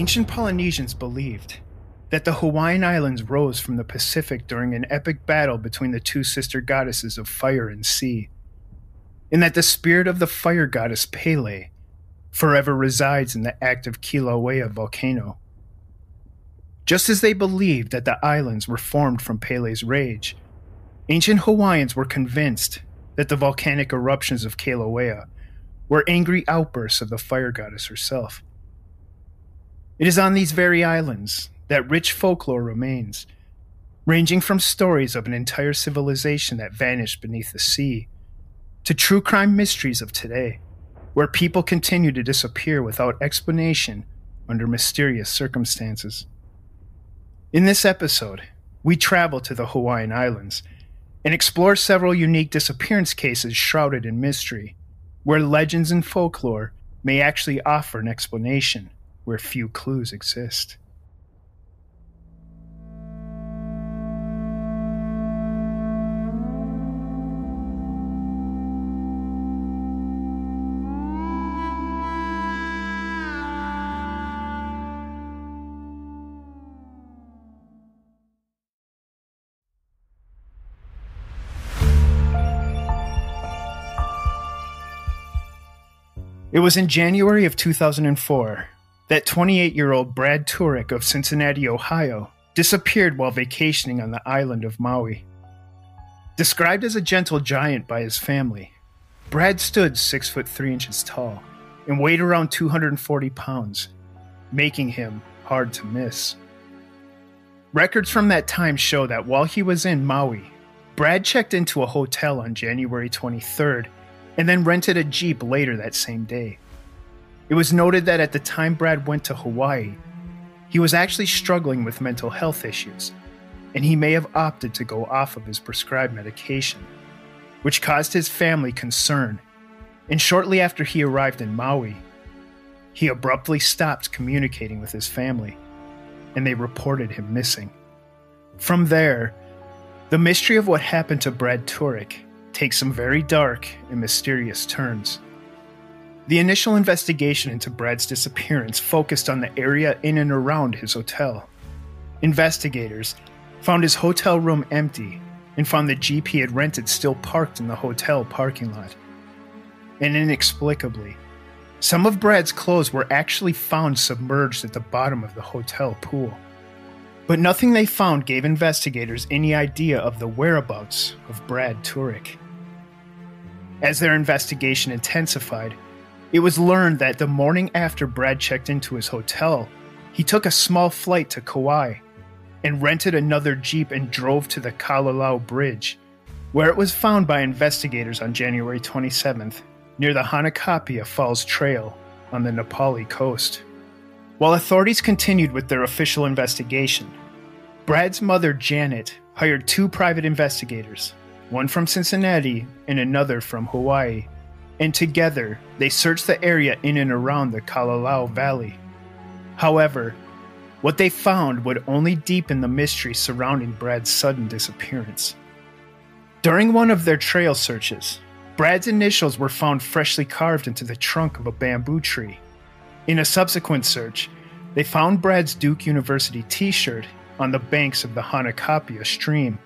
Ancient Polynesians believed that the Hawaiian Islands rose from the Pacific during an epic battle between the two sister goddesses of fire and sea, and that the spirit of the fire goddess Pele forever resides in the active Kilauea volcano. Just as they believed that the islands were formed from Pele's rage, ancient Hawaiians were convinced that the volcanic eruptions of Kilauea were angry outbursts of the fire goddess herself. It is on these very islands that rich folklore remains, ranging from stories of an entire civilization that vanished beneath the sea to true crime mysteries of today, where people continue to disappear without explanation under mysterious circumstances. In this episode, we travel to the Hawaiian Islands and explore several unique disappearance cases shrouded in mystery, where legends and folklore may actually offer an explanation where few clues exist. It was in January of 2004 that 28 year old Brad Turek of Cincinnati, Ohio, disappeared while vacationing on the island of Maui. Described as a gentle giant by his family, Brad stood 6 foot 3 inches tall and weighed around 240 pounds, making him hard to miss. Records from that time show that while he was in Maui, Brad checked into a hotel on January 23rd and then rented a Jeep later that same day. It was noted that at the time Brad went to Hawaii, he was actually struggling with mental health issues, and he may have opted to go off of his prescribed medication, which caused his family concern. And shortly after he arrived in Maui, he abruptly stopped communicating with his family, and they reported him missing. From there, the mystery of what happened to Brad Turek takes some very dark and mysterious turns. The initial investigation into Brad's disappearance focused on the area in and around his hotel. Investigators found his hotel room empty and found the Jeep he had rented still parked in the hotel parking lot. And inexplicably, some of Brad's clothes were actually found submerged at the bottom of the hotel pool. But nothing they found gave investigators any idea of the whereabouts of Brad Turek. As their investigation intensified, it was learned that the morning after Brad checked into his hotel, he took a small flight to Kauai and rented another Jeep and drove to the Kalalau Bridge, where it was found by investigators on January 27th near the Hanakapia Falls Trail on the Na Pali coast. While authorities continued with their official investigation, Brad's mother, Janet, hired two private investigators one from Cincinnati and another from Hawaii, and together they searched the area in and around the Kalalau Valley. However, what they found would only deepen the mystery surrounding Brad's sudden disappearance. During one of their trail searches, Brad's initials were found freshly carved into the trunk of a bamboo tree. In a subsequent search, they found Brad's Duke University t shirt on the banks of the Hanakapia stream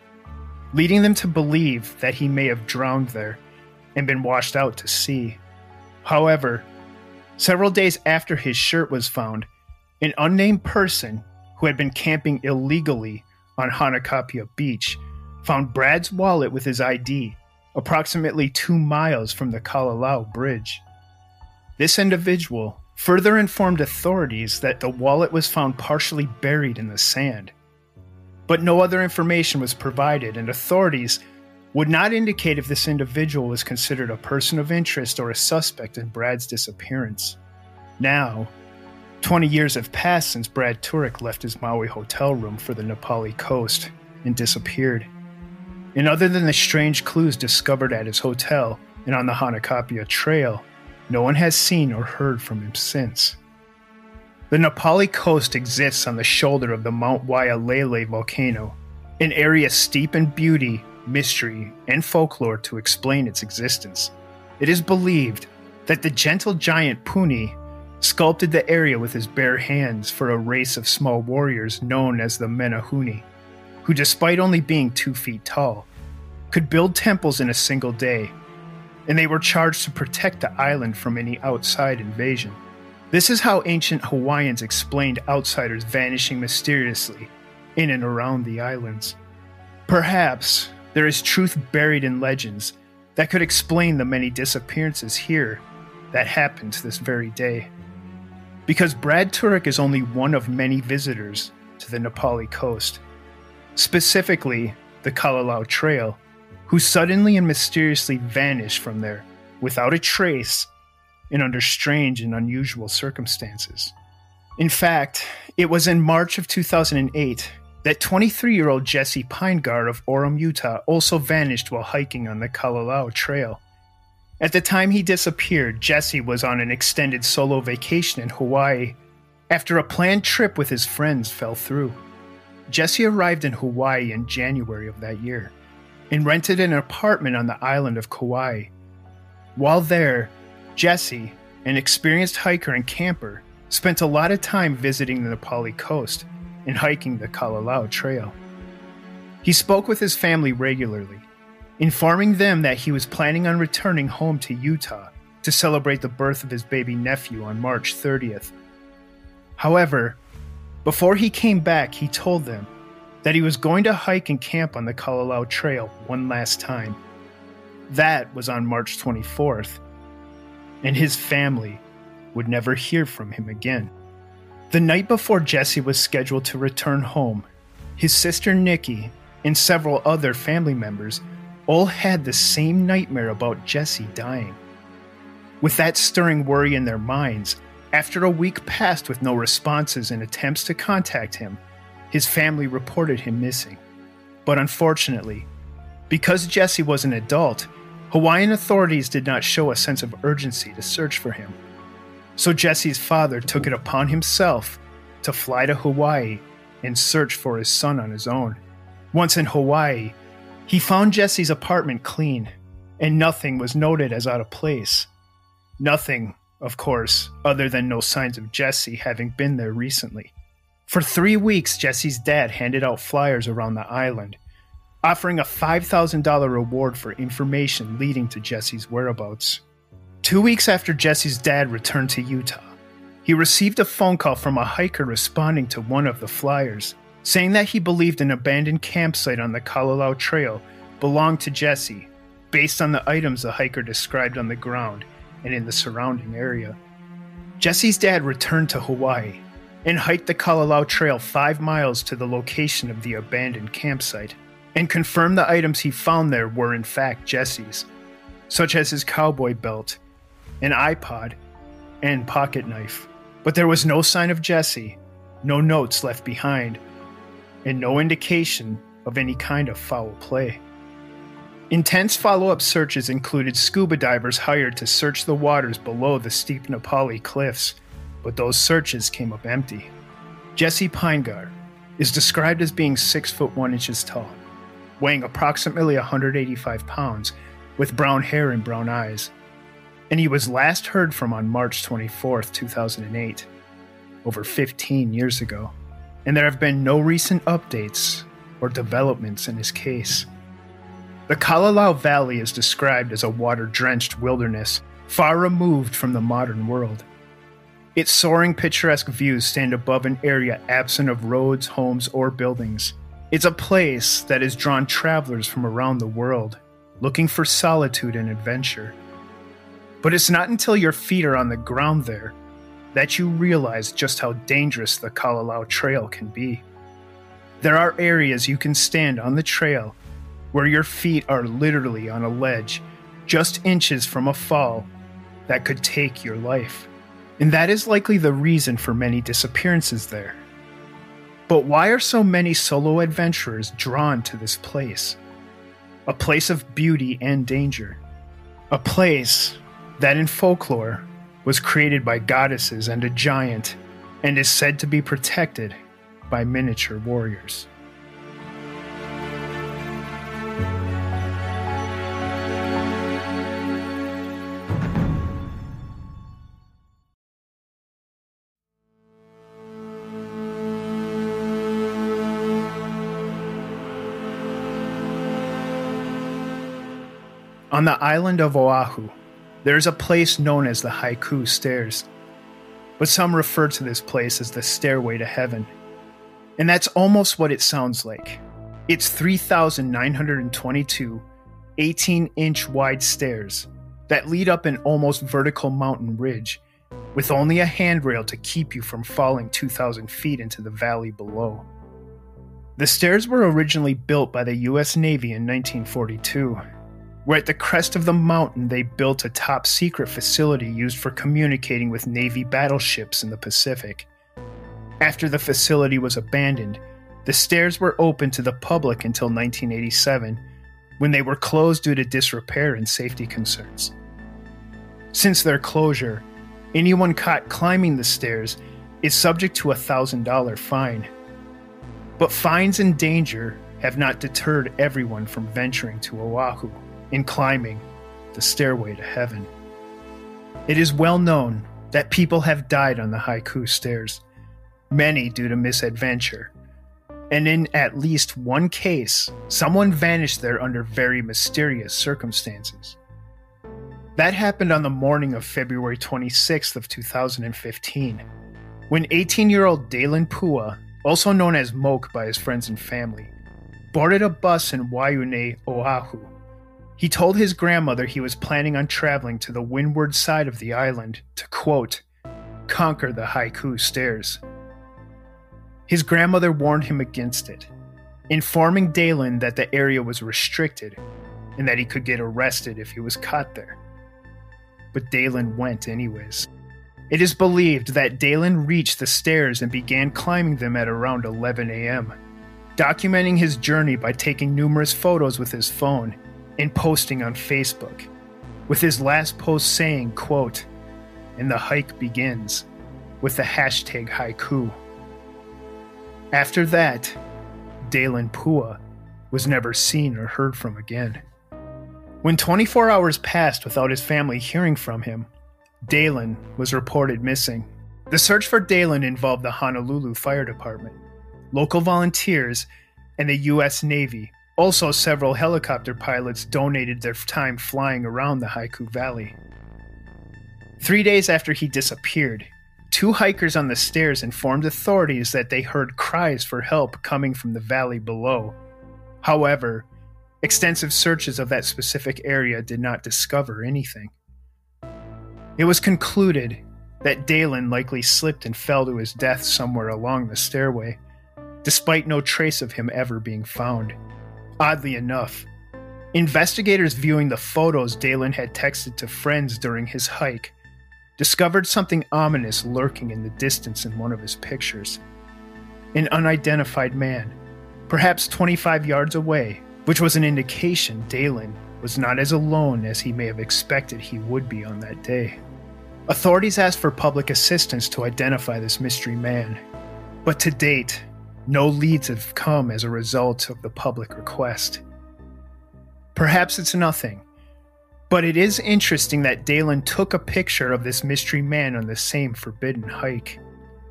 leading them to believe that he may have drowned there and been washed out to sea. However, several days after his shirt was found, an unnamed person who had been camping illegally on Hanakapia Beach found Brad's wallet with his ID approximately two miles from the Kalalau Bridge. This individual further informed authorities that the wallet was found partially buried in the sand but no other information was provided, and authorities would not indicate if this individual was considered a person of interest or a suspect in Brad's disappearance. Now, 20 years have passed since Brad Turek left his Maui hotel room for the Na Pali coast and disappeared. And other than the strange clues discovered at his hotel and on the Hanakapia Trail, no one has seen or heard from him since. The Na Pali coast exists on the shoulder of the Mount Waialeale volcano, an area steep in beauty, mystery, and folklore to explain its existence. It is believed that the gentle giant Puni sculpted the area with his bare hands for a race of small warriors known as the Menehune, who, despite only being two feet tall, could build temples in a single day, and they were charged to protect the island from any outside invasion. This is how ancient Hawaiians explained outsiders vanishing mysteriously in and around the islands. Perhaps there is truth buried in legends that could explain the many disappearances here that happened this very day. Because Brad Turek is only one of many visitors to the Na Pali coast, specifically the Kalalau Trail, who suddenly and mysteriously vanished from there without a trace and under strange and unusual circumstances. In fact, it was in March of 2008 that 23 year old Jesse Pinegar of Orem, Utah, also vanished while hiking on the Kalalau Trail. At the time he disappeared, Jesse was on an extended solo vacation in Hawaii after a planned trip with his friends fell through. Jesse arrived in Hawaii in January of that year and rented an apartment on the island of Kauai. While there, Jesse, an experienced hiker and camper, spent a lot of time visiting the Na Pali coast and hiking the Kalalau Trail. He spoke with his family regularly, informing them that he was planning on returning home to Utah to celebrate the birth of his baby nephew on March 30th. However, before he came back, he told them that he was going to hike and camp on the Kalalau Trail one last time. That was on March 24th, and his family would never hear from him again. The night before Jesse was scheduled to return home, his sister Nikki and several other family members all had the same nightmare about Jesse dying. With that stirring worry in their minds, after a week passed with no responses and attempts to contact him, his family reported him missing. But unfortunately, because Jesse was an adult, Hawaiian authorities did not show a sense of urgency to search for him. So Jesse's father took it upon himself to fly to Hawaii and search for his son on his own. Once in Hawaii, he found Jesse's apartment clean, and nothing was noted as out of place. Nothing, of course, other than no signs of Jesse having been there recently. For three weeks, Jesse's dad handed out flyers around the island, offering a $5,000 reward for information leading to Jesse's whereabouts. Two weeks after Jesse's dad returned to Utah, he received a phone call from a hiker responding to one of the flyers, saying that he believed an abandoned campsite on the Kalalau Trail belonged to Jesse, based on the items the hiker described on the ground and in the surrounding area. Jesse's dad returned to Hawaii and hiked the Kalalau Trail five miles to the location of the abandoned campsite and confirmed the items he found there were in fact Jesse's, such as his cowboy belt an iPod, and pocket knife. But there was no sign of Jesse, no notes left behind, and no indication of any kind of foul play. Intense follow up searches included scuba divers hired to search the waters below the steep Na Pali cliffs, but those searches came up empty. Jesse Pinegar is described as being 6 foot 1 inches tall, weighing approximately 185 pounds, with brown hair and brown eyes and he was last heard from on March 24, 2008, over 15 years ago. And there have been no recent updates or developments in his case. The Kalalau Valley is described as a water drenched wilderness far removed from the modern world. Its soaring, picturesque views stand above an area absent of roads, homes, or buildings. It's a place that has drawn travelers from around the world looking for solitude and adventure. But it's not until your feet are on the ground there that you realize just how dangerous the Kalalau Trail can be. There are areas you can stand on the trail where your feet are literally on a ledge, just inches from a fall that could take your life. And that is likely the reason for many disappearances there. But why are so many solo adventurers drawn to this place? A place of beauty and danger. A place that in folklore was created by goddesses and a giant and is said to be protected by miniature warriors. On the island of Oahu, there is a place known as the Haiku Stairs, but some refer to this place as the Stairway to Heaven. And that's almost what it sounds like. It's 3,922 18 inch wide stairs that lead up an almost vertical mountain ridge, with only a handrail to keep you from falling 2,000 feet into the valley below. The stairs were originally built by the US Navy in 1942 where at the crest of the mountain they built a top secret facility used for communicating with Navy battleships in the Pacific. After the facility was abandoned, the stairs were open to the public until 1987, when they were closed due to disrepair and safety concerns. Since their closure, anyone caught climbing the stairs is subject to a $1,000 fine. But fines and danger have not deterred everyone from venturing to Oahu in climbing the stairway to heaven. It is well known that people have died on the Haiku stairs, many due to misadventure. And in at least one case, someone vanished there under very mysterious circumstances. That happened on the morning of February 26th of 2015, when 18-year-old Dalen Pua, also known as Moke by his friends and family, boarded a bus in Waianae, Oahu, he told his grandmother he was planning on traveling to the windward side of the island to, quote, conquer the haiku stairs. His grandmother warned him against it, informing Dalen that the area was restricted and that he could get arrested if he was caught there. But Dalen went anyways. It is believed that Dalen reached the stairs and began climbing them at around 11 a.m., documenting his journey by taking numerous photos with his phone and posting on Facebook, with his last post saying, quote, and the hike begins, with the hashtag haiku. After that, Dalen Pua was never seen or heard from again. When 24 hours passed without his family hearing from him, Dalen was reported missing. The search for Dalen involved the Honolulu Fire Department, local volunteers, and the U.S. Navy also, several helicopter pilots donated their time flying around the Haiku Valley. Three days after he disappeared, two hikers on the stairs informed authorities that they heard cries for help coming from the valley below. However, extensive searches of that specific area did not discover anything. It was concluded that Dalen likely slipped and fell to his death somewhere along the stairway, despite no trace of him ever being found. Oddly enough, investigators viewing the photos Dalen had texted to friends during his hike discovered something ominous lurking in the distance in one of his pictures. An unidentified man, perhaps 25 yards away, which was an indication Dalen was not as alone as he may have expected he would be on that day. Authorities asked for public assistance to identify this mystery man, but to date, no leads have come as a result of the public request. Perhaps it's nothing, but it is interesting that Dalen took a picture of this mystery man on the same forbidden hike.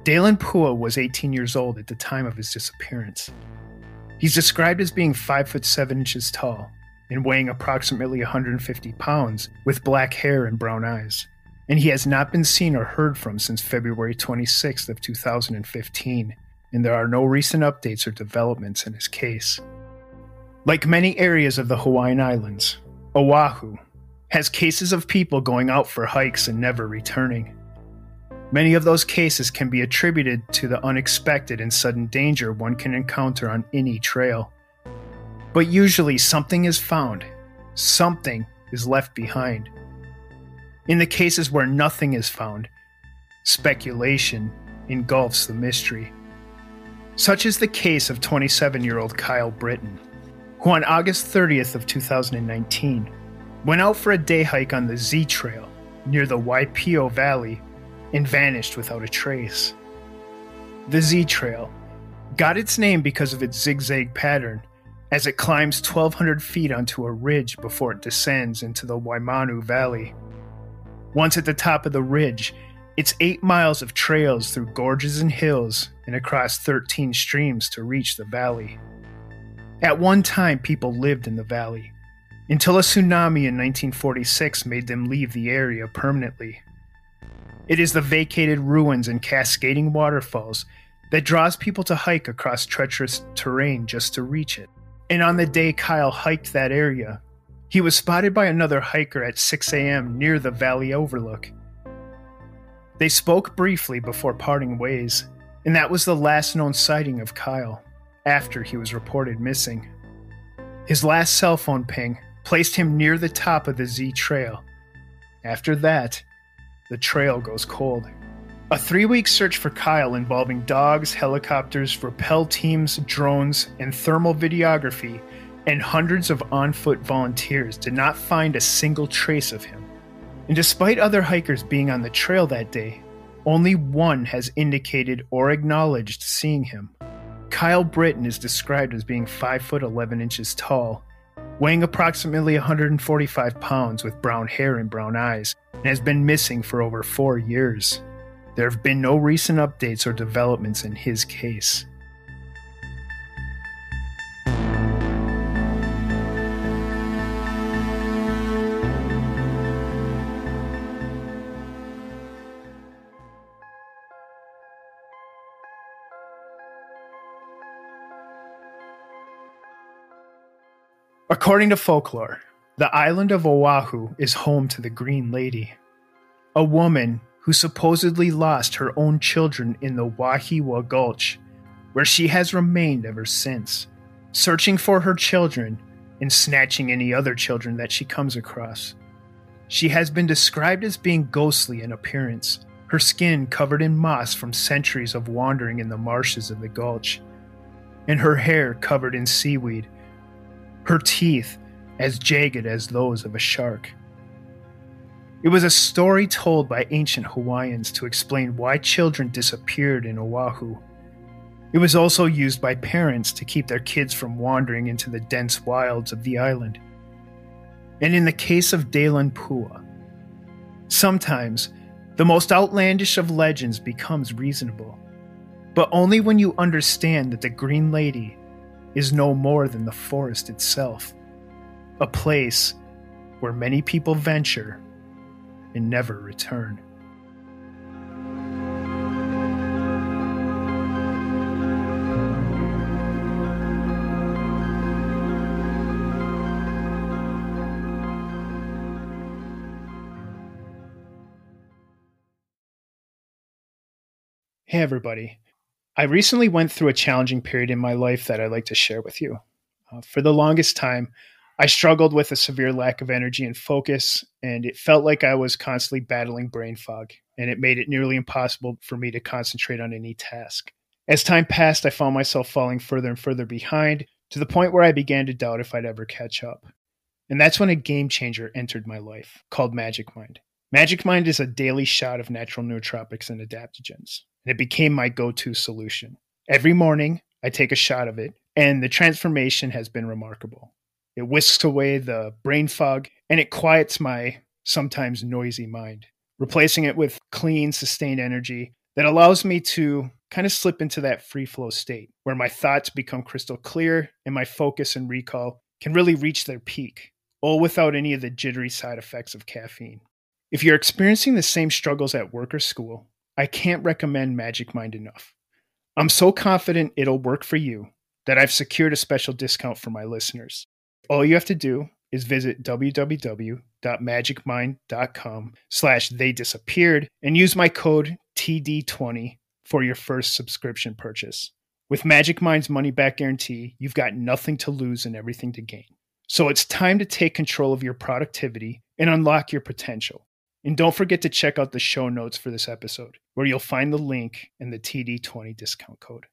Dalen Pua was 18 years old at the time of his disappearance. He's described as being 5 foot 7 inches tall and weighing approximately 150 pounds with black hair and brown eyes. And he has not been seen or heard from since February 26th of 2015 and there are no recent updates or developments in his case. Like many areas of the Hawaiian Islands, Oahu has cases of people going out for hikes and never returning. Many of those cases can be attributed to the unexpected and sudden danger one can encounter on any trail. But usually something is found, something is left behind. In the cases where nothing is found, speculation engulfs the mystery. Such is the case of 27-year-old Kyle Britton, who on August 30th of 2019 went out for a day hike on the Z Trail near the Waipio Valley and vanished without a trace. The Z Trail got its name because of its zigzag pattern as it climbs 1,200 feet onto a ridge before it descends into the Waimanu Valley. Once at the top of the ridge, it's eight miles of trails through gorges and hills and across 13 streams to reach the valley. At one time, people lived in the valley, until a tsunami in 1946 made them leave the area permanently. It is the vacated ruins and cascading waterfalls that draws people to hike across treacherous terrain just to reach it. And on the day Kyle hiked that area, he was spotted by another hiker at 6 a.m. near the valley overlook. They spoke briefly before parting ways, and that was the last known sighting of Kyle after he was reported missing. His last cell phone ping placed him near the top of the Z Trail. After that, the trail goes cold. A three week search for Kyle involving dogs, helicopters, rappel teams, drones, and thermal videography, and hundreds of on foot volunteers did not find a single trace of him. And despite other hikers being on the trail that day, only one has indicated or acknowledged seeing him. Kyle Britton is described as being 5 foot 11 inches tall, weighing approximately 145 pounds with brown hair and brown eyes, and has been missing for over four years. There have been no recent updates or developments in his case. According to folklore, the island of Oahu is home to the Green Lady, a woman who supposedly lost her own children in the Wahiawa Gulch, where she has remained ever since, searching for her children and snatching any other children that she comes across. She has been described as being ghostly in appearance, her skin covered in moss from centuries of wandering in the marshes of the gulch, and her hair covered in seaweed her teeth as jagged as those of a shark. It was a story told by ancient Hawaiians to explain why children disappeared in Oahu. It was also used by parents to keep their kids from wandering into the dense wilds of the island. And in the case of Dalen Pua, sometimes the most outlandish of legends becomes reasonable, but only when you understand that the Green Lady is no more than the forest itself, a place where many people venture and never return. Hey, everybody. I recently went through a challenging period in my life that I'd like to share with you. Uh, for the longest time, I struggled with a severe lack of energy and focus, and it felt like I was constantly battling brain fog, and it made it nearly impossible for me to concentrate on any task. As time passed, I found myself falling further and further behind to the point where I began to doubt if I'd ever catch up. And that's when a game changer entered my life called Magic Mind. Magic Mind is a daily shot of natural nootropics and adaptogens and it became my go to solution. Every morning, I take a shot of it, and the transformation has been remarkable. It whisks away the brain fog and it quiets my sometimes noisy mind, replacing it with clean, sustained energy that allows me to kind of slip into that free flow state where my thoughts become crystal clear and my focus and recall can really reach their peak, all without any of the jittery side effects of caffeine. If you're experiencing the same struggles at work or school, I can't recommend Magic Mind enough. I'm so confident it'll work for you that I've secured a special discount for my listeners. All you have to do is visit www.magicmind.com slash they disappeared and use my code TD20 for your first subscription purchase. With Magic Mind's money back guarantee, you've got nothing to lose and everything to gain. So it's time to take control of your productivity and unlock your potential. And don't forget to check out the show notes for this episode, where you'll find the link and the TD20 discount code.